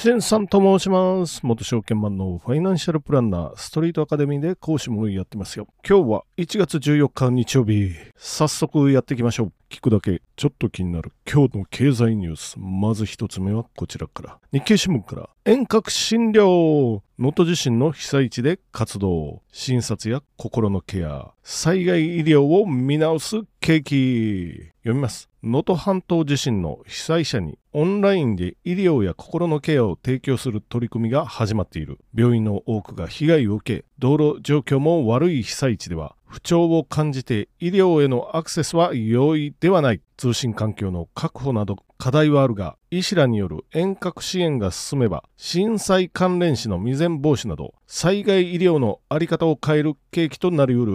しんさんと申します。元証券マンのファイナンシャルプランナー、ストリートアカデミーで講師もやってますよ。今日は1月14日日曜日。早速やっていきましょう。聞くだけ、ちょっと気になる今日の経済ニュース。まず一つ目はこちらから。日経新聞から、遠隔診療能登地震の被災地で活動。診察や心のケア。災害医療を見直す契機。読みます。能登半島地震の被災者にオンラインで医療や心のケアを提供する取り組みが始まっている。病院の多くが被害を受け、道路状況も悪い被災地では、不調を感じて医療へのアクセスは容易ではない。通信環境の確保など課題はあるが、医師らによる遠隔支援が進めば、震災関連死の未然防止など、災害医療のあり方を変える契機となりうる。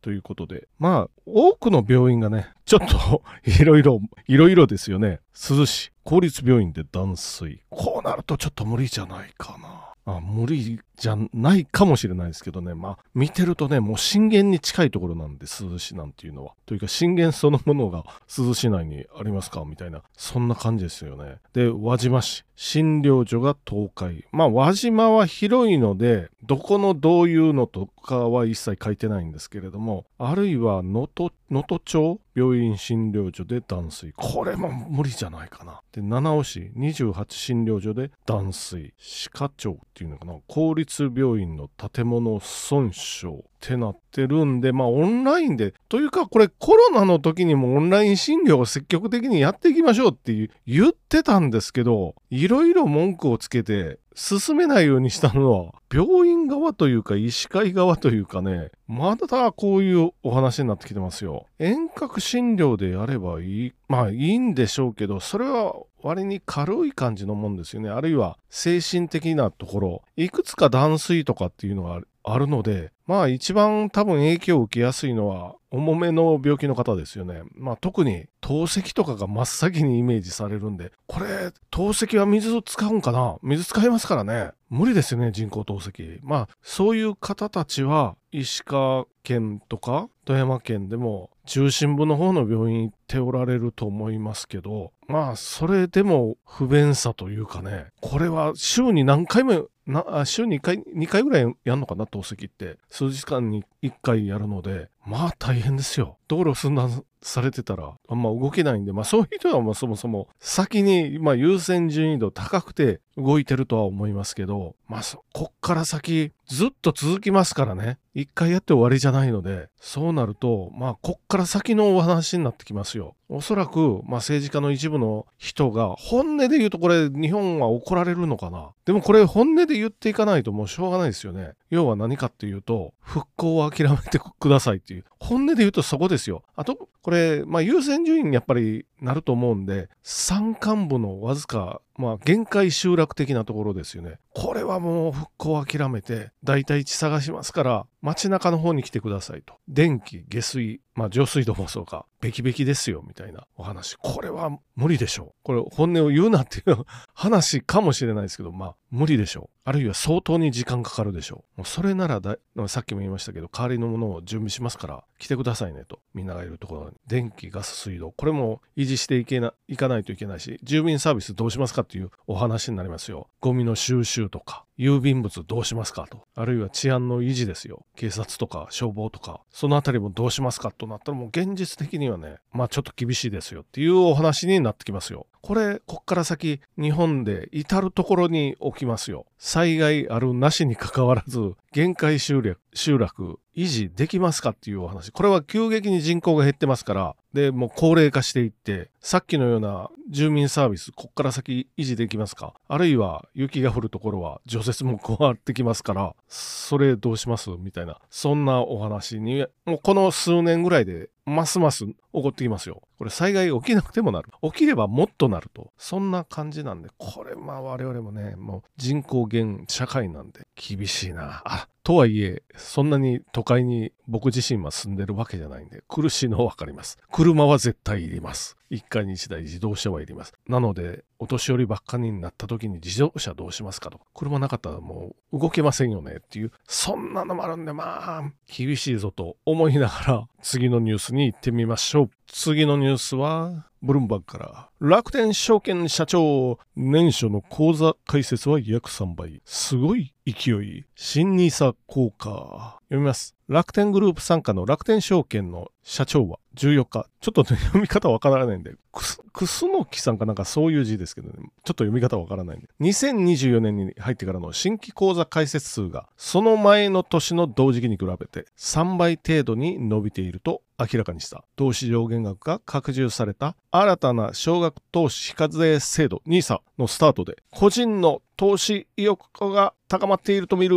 ということで、まあ、多くの病院がね、ちょっといろいろ、いろいろですよね。涼し、公立病院で断水。こうなるとちょっと無理じゃないかな。あ無理じゃないかもしれないですけどね。まあ、見てるとね、もう震源に近いところなんで、涼しなんていうのは。というか、震源そのものが涼し内にありますか？みたいな、そんな感じですよね。で、輪島市、診療所が倒壊。まあ、輪島は広いので、どこのどういうのとかは一切書いてないんですけれども、あるいは能登、能登町？病院診療所で断水。これも無理じゃないかな。で、七尾市28診療所で断水。歯科町っていうのかな。公立病院の建物損傷ってなってるんで、まあオンラインで、というかこれコロナの時にもオンライン診療を積極的にやっていきましょうって言ってたんですけど、いろいろ文句をつけて進めないようにしたのは、病院側というか医師会側というかね、まだこういうお話になってきてますよ。遠隔診療でやればいい、まあいいんでしょうけど、それは割に軽い感じのもんですよね。あるいは精神的なところ、いくつか断水とかっていうのがあるので、まあ一番多分影響を受けやすいのは重めの病気の方ですよね。まあ特に透析とかが真っ先にイメージされるんで、これ透析は水を使うんかな？水使いますからね。無理ですよね、人工透析。まあそういう方たちは石川県とか富山県でも中心部の方の病院行っておられると思いますけど、まあそれでも不便さというかね、これは週に何回もな週に1回、2回ぐらいやるのかな、透析って。数日間に1回やるので、まあ大変ですよ。道路寸断されてたらあんま動けないんで、まあそういう人はまあそもそも先に、まあ、優先順位度高くて動いてるとは思いますけど、まあこっから先ずっと続きますからね。一回やって終わりじゃないので、そうなると、まあこっから先のお話になってきますよ。おそらく、まあ政治家の一部の人が本音で言うとこれ日本は怒られるのかな。でもこれ本音で言っていかないともうしょうがないですよね。要は何かっていうと、復興を諦めてくださいっていう。本音で言うとそこですよ。あと、これ、まあ優先順位にやっぱりなると思うんで、山間部のわずか、まあ限界集落的なところですよね。これはもう復興を諦めて、代替地探しますから、街中の方に来てくださいと。電気、下水、まあ上水道もそうか、べきべきですよ、みたいなお話。これは無理でしょう。これ本音を言うなっていう話かもしれないですけど、まあ無理でしょう。あるいは相当に時間かかるでしょう。もうそれならださっきも言いましたけど、代わりのものを準備しますから、来てくださいねと。みんながいるところに。電気、ガス、水道。これも維持していけな、いかないといけないし、住民サービスどうしますかっていうお話になりますよ。ゴミの収集とか、郵便物どうしますかと。あるいは治安の維持ですよ。警察とか消防とか、そのあたりもどうしますかとなったらもう現実的にはね、まあちょっと厳しいですよっていうお話になってきますよ。これ、こっから先、日本で至るところに起きますよ。災害あるなしに関わらず、限界集落、集落、維持できますかっていうお話。これは急激に人口が減ってますから、で、もう高齢化していって、さっきのような住民サービス、こっから先維持できますか？あるいは雪が降るところは除雪も加わってきますから、それどうします？みたいな、そんなお話に、もうこの数年ぐらいで、ますます起こってきますよ。これ災害起きなくてもなる。起きればもっとなると。そんな感じなんで、これまあ我々もね、もう人口減社会なんで厳しいな。あ、とはいえ、そんなに都会に僕自身は住んでるわけじゃないんで、苦しいのはわかります。車は絶対いります。一家に一台自動車はいります。なので、お年寄りばっかりになった時に自動車どうしますかとか。車なかったらもう動けませんよねっていう、そんなのもあるんで、まあ、厳しいぞと思いながら、次のニュースに行ってみましょう。次のニュースは、ブルンバッグから。楽天証券社長年初の口座開設は約3倍。すごい勢い。新ニーサ効果。読みます。楽天グループ傘下の楽天証券の社長は14日。ちょっと、ね、読み方わからないんでくすくすのきさんかなんかそういう字ですけどね。ちょっと読み方わからないんで。2024年に入ってからの新規口座開設数がその前の年の同時期に比べて3倍程度に伸びていると明らかにした。投資上限額が拡充された新たな少額投資非課税制度 NISA のスタートで個人の投資意欲が高まっていると見る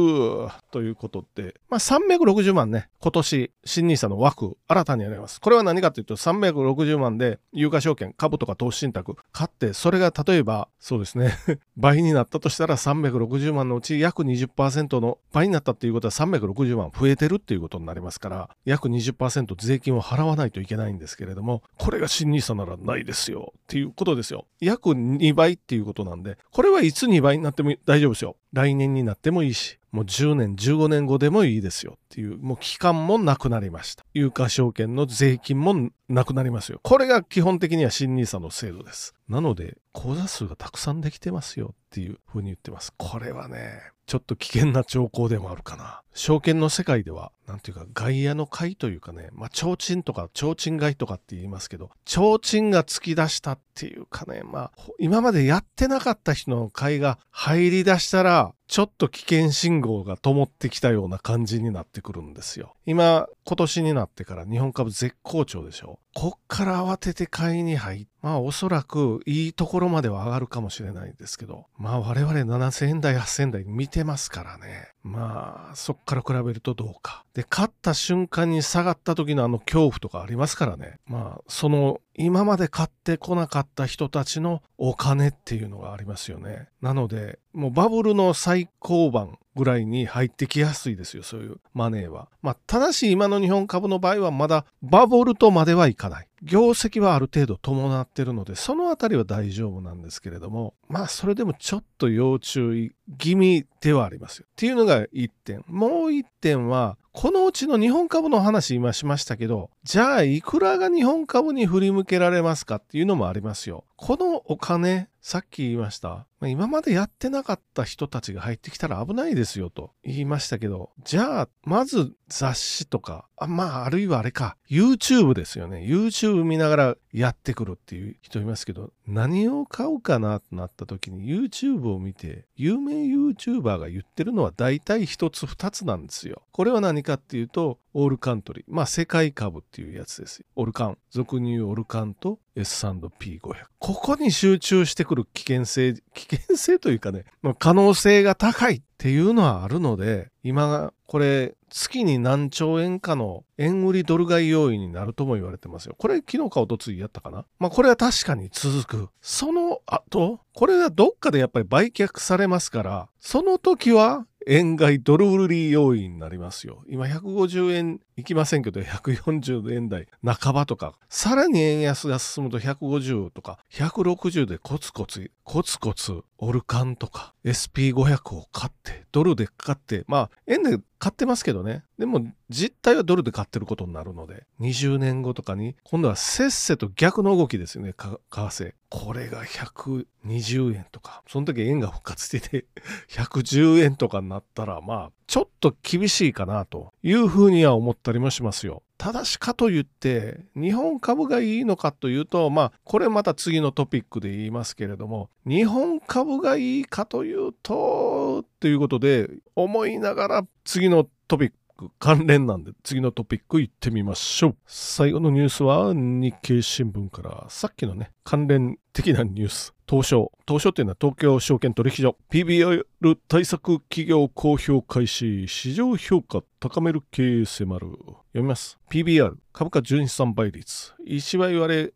ということで、まあ、360万ね、今年新 NISA の枠新たにあります。これは何かというと360万で有価証券、株とか投資信託買って、それが例えばそうですね、倍になったとしたら360万のうち約20%の倍になったっていうことは360万増えてるっていうことになりますから、約20%税金を払わないといけないんですけれども、これが新 NISA ならないですよっていうことですよ。約2倍っていうこととなんで、これはいつ2倍になっても大丈夫ですよ。来年になってもいいし、もう10年、15年後でもいいですよっていう、もう期間もなくなりました。有価証券の税金もなくなりますよ。これが基本的には新 NISA の制度です。なので、口座数がたくさんできてますよっていうふうに言ってます。これはね、ちょっと危険な兆候でもあるかな。証券の世界では、なんていうか、外野の会というかね、まあ、提灯とか、提灯買いとかって言いますけど、提灯が突き出したっていうかね、まあ、今までやってなかった人の会が入り出したら、ちょっと危険信号が灯ってきたような感じになってくるんですよ。今、今年になってから日本株絶好調でしょ。こっから慌てて買いに入っまあおそらくいいところまでは上がるかもしれないですけど、まあ我々7000円台、8000円台見てますからね。まあそっから比べるとどうか。で、勝った瞬間に下がった時のあの恐怖とかありますからね。まあその今まで買ってこなかった人たちのお金っていうのがありますよね。なので、もうバブルの最高版ぐらいに入ってきやすいですよ、そういうマネーは。まあ、ただし今の日本株の場合はまだバブルとまではいかない。業績はある程度伴ってるので、そのあたりは大丈夫なんですけれども、まあそれでもちょっと要注意気味ではありますよ。っていうのが1点。もう1点は、このうちの日本株の話今しましたけど、じゃあいくらが日本株に振り向けられますかっていうのもありますよ。このお金、さっき言いました。今までやってなかった人たちが入ってきたら危ないですよと言いましたけど、じゃあ、まず雑誌とか、あまあ、あるいはあれか、YouTube ですよね。YouTube 見ながらやってくるっていう人いますけど、何を買うかなとなった時に YouTube を見て、有名 YouTuber が言ってるのは大体一つ二つなんですよ。これは何かっていうと、オールカントリー。まあ、世界株っていうやつです。オルカン。俗に言うオルカンと S&P500。ここに集中してくる危険性、危険性というかね、ま、可能性が高いっていうのはあるので、今、これ、月に何兆円かの円売りドル買い要因になるとも言われてますよ。これ昨日か一昨日やったかな？まあこれは確かに続く。その後、これはどっかでやっぱり売却されますから、その時は円買いドル売り要因になりますよ。今150円いきませんけど、140円台半ばとか、さらに円安が進むと150とか、160でコツコツ、コツコツ、オルカンとか、SP500 を買って、ドルで買って、まあ、円で買ってますけどね。でも、実態はドルで買ってることになるので、20年後とかに、今度はせっせと逆の動きですよね、為替。これが120円とか、その時円が復活してて、110円とかになったら、まあ、ちょっと厳しいかなというふうには思ったりもしますよ。ただしかといって、日本株がいいのかというと、まあ、これまた次のトピックで言いますけれども、日本株がいいかというと、ということで、思いながら次のトピック関連なんで次のトピック行ってみましょう。最後のニュースは日経新聞からさっきのね、関連的なニュース。東証。東証っていうのは東京証券取引所。PBR 対策企業公表開始。市場評価高める経営迫る。読みます。PBR 株価純資産倍率。石割割れ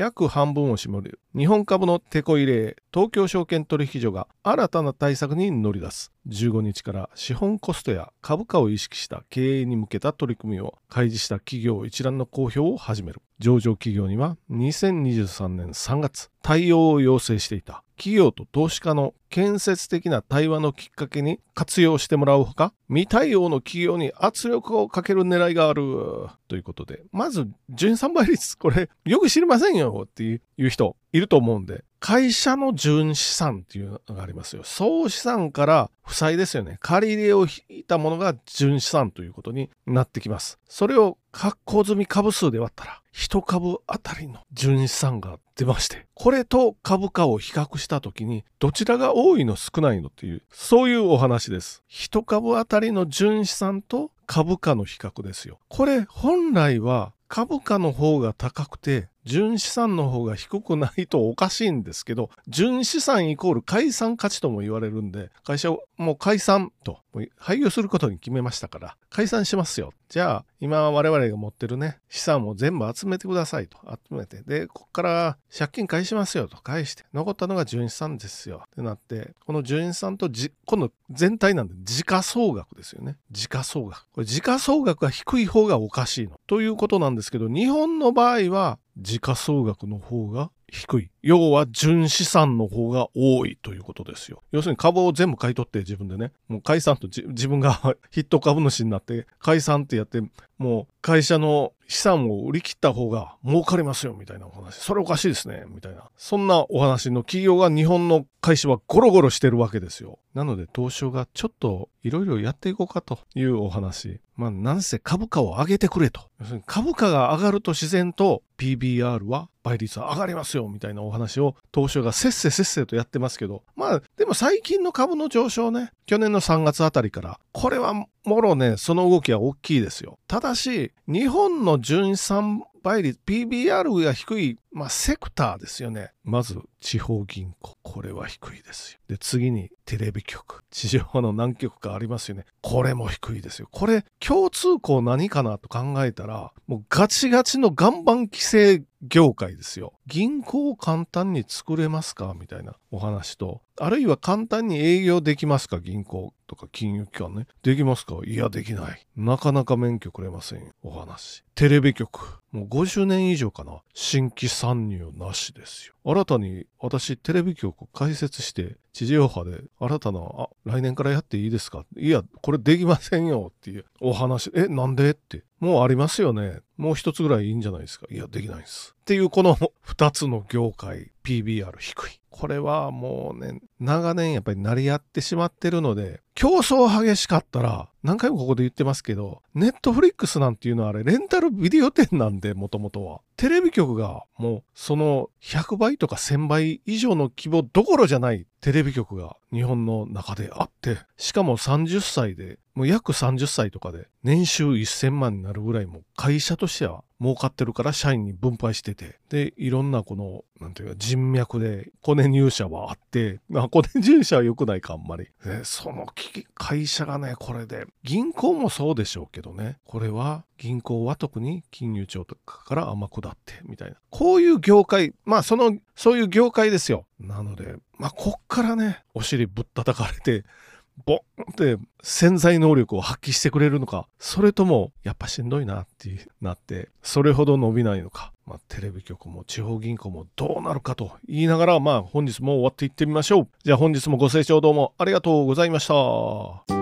約半分を占める日本株のテこ入れ東京証券取引所が新たな対策に乗り出す。15日から資本コストや株価を意識した経営に向けた取り組みを開示した企業一覧の公表を始める。上場企業には2023年3月対応を要請していた。企業と投資家の建設的な対話のきっかけに活用してもらうほか、未対応の企業に圧力をかける狙いがある。ということで、まず、純資産倍率、これ、よく知りませんよっていう人いると思うんで、会社の純資産っていうのがありますよ。総資産から負債ですよね。借り入れを引いたものが純資産ということになってきます。それを発行済み株数で割ったら、1株あたりの純資産が出まして、これと株価を比較したときに、どちらが多いの少ないのっていう、そういうお話です。1株あたりの純資産と株価の比較ですよ。これ本来は株価の方が高くて純資産の方が低くないとおかしいんですけど、純資産イコール解散価値とも言われるんで、会社をもう解散と、廃業することに決めましたから、解散しますよ。じゃあ、今我々が持ってるね、資産を全部集めてくださいと。集めて。で、こっから借金返しますよと。返して。残ったのが純資産ですよ。ってなって、この純資産とじ、この全体なんで、時価総額ですよね。時価総額。これ時価総額が低い方がおかしいの。ということなんですけど、日本の場合は、時価総額の方が低い。要は純資産の方が多いということですよ。要するに株を全部買い取って自分でね、もう解散と自分が ヒット株主になって解散ってやって、もう会社の資産を売り切った方が儲かりますよみたいなお話。それおかしいですねみたいな。そんなお話の企業が日本の会社はゴロゴロしてるわけですよ。なので東証がちょっといろいろやっていこうかというお話。まあなんせ株価を上げてくれと。要するに株価が上がると自然と PBR は倍率は上がりますよみたいなお話を東証がせっせせっせとやってますけど、まあでも最近の株の上昇ね、去年の3月あたりから、これはもろね、その動きは大きいですよ。ただし、日本の純資産倍率、PBR が低い、まあ、セクターですよね。まず、地方銀行。これは低いですよ。で、次に、テレビ局。地上波の何局かありますよね。これも低いですよ。これ、共通項何かなと考えたら、もうガチガチの岩盤規制業界ですよ。銀行を簡単に作れますか？みたいなお話と、あるいは簡単に営業できますか？銀行とか金融機関ね。できますか？いや、できない。なかなか免許くれません。お話。テレビ局。もう50年以上かな。新規参入なしですよ。新たに私テレビ局開設して地上波で新たな、あ、来年からやっていいですか？いや、これできませんよっていうお話。え、なんで？って。もうありますよね。もう一つぐらいいいんじゃないですか？いや、できないです。っていうこの二つの業界、PBR 低い。これはもうね、長年やっぱり成り合ってしまってるので、競争激しかったら、何回もここで言ってますけど、ネットフリックスなんていうのはあれ、レンタルビデオ店なんで、もともとは。テレビ局がもう、その100倍とか1000倍以上の規模どころじゃないテレビ局が日本の中であって、しかも30歳で、もう約30歳とかで年収1000万になるぐらいも会社としては儲かってるから社員に分配してて、で、いろんなこの、なんていうか人脈でコネ入社はあって、まあコネ入社は良くないかあんまり。で、その会社がね、これで、銀行もそうでしょうけどね、これは銀行は特に金融庁とかから天下ってみたいな。こういう業界、まあその、そういう業界ですよ。なので、まあこっからね、お尻ぶったたかれて、ボンって潜在能力を発揮してくれるのか、それともやっぱしんどいなってなって、それほど伸びないのか、まあ、テレビ局も地方銀行もどうなるかと言いながら、まあ本日も終わっていってみましょう。じゃあ本日もご清聴どうもありがとうございました。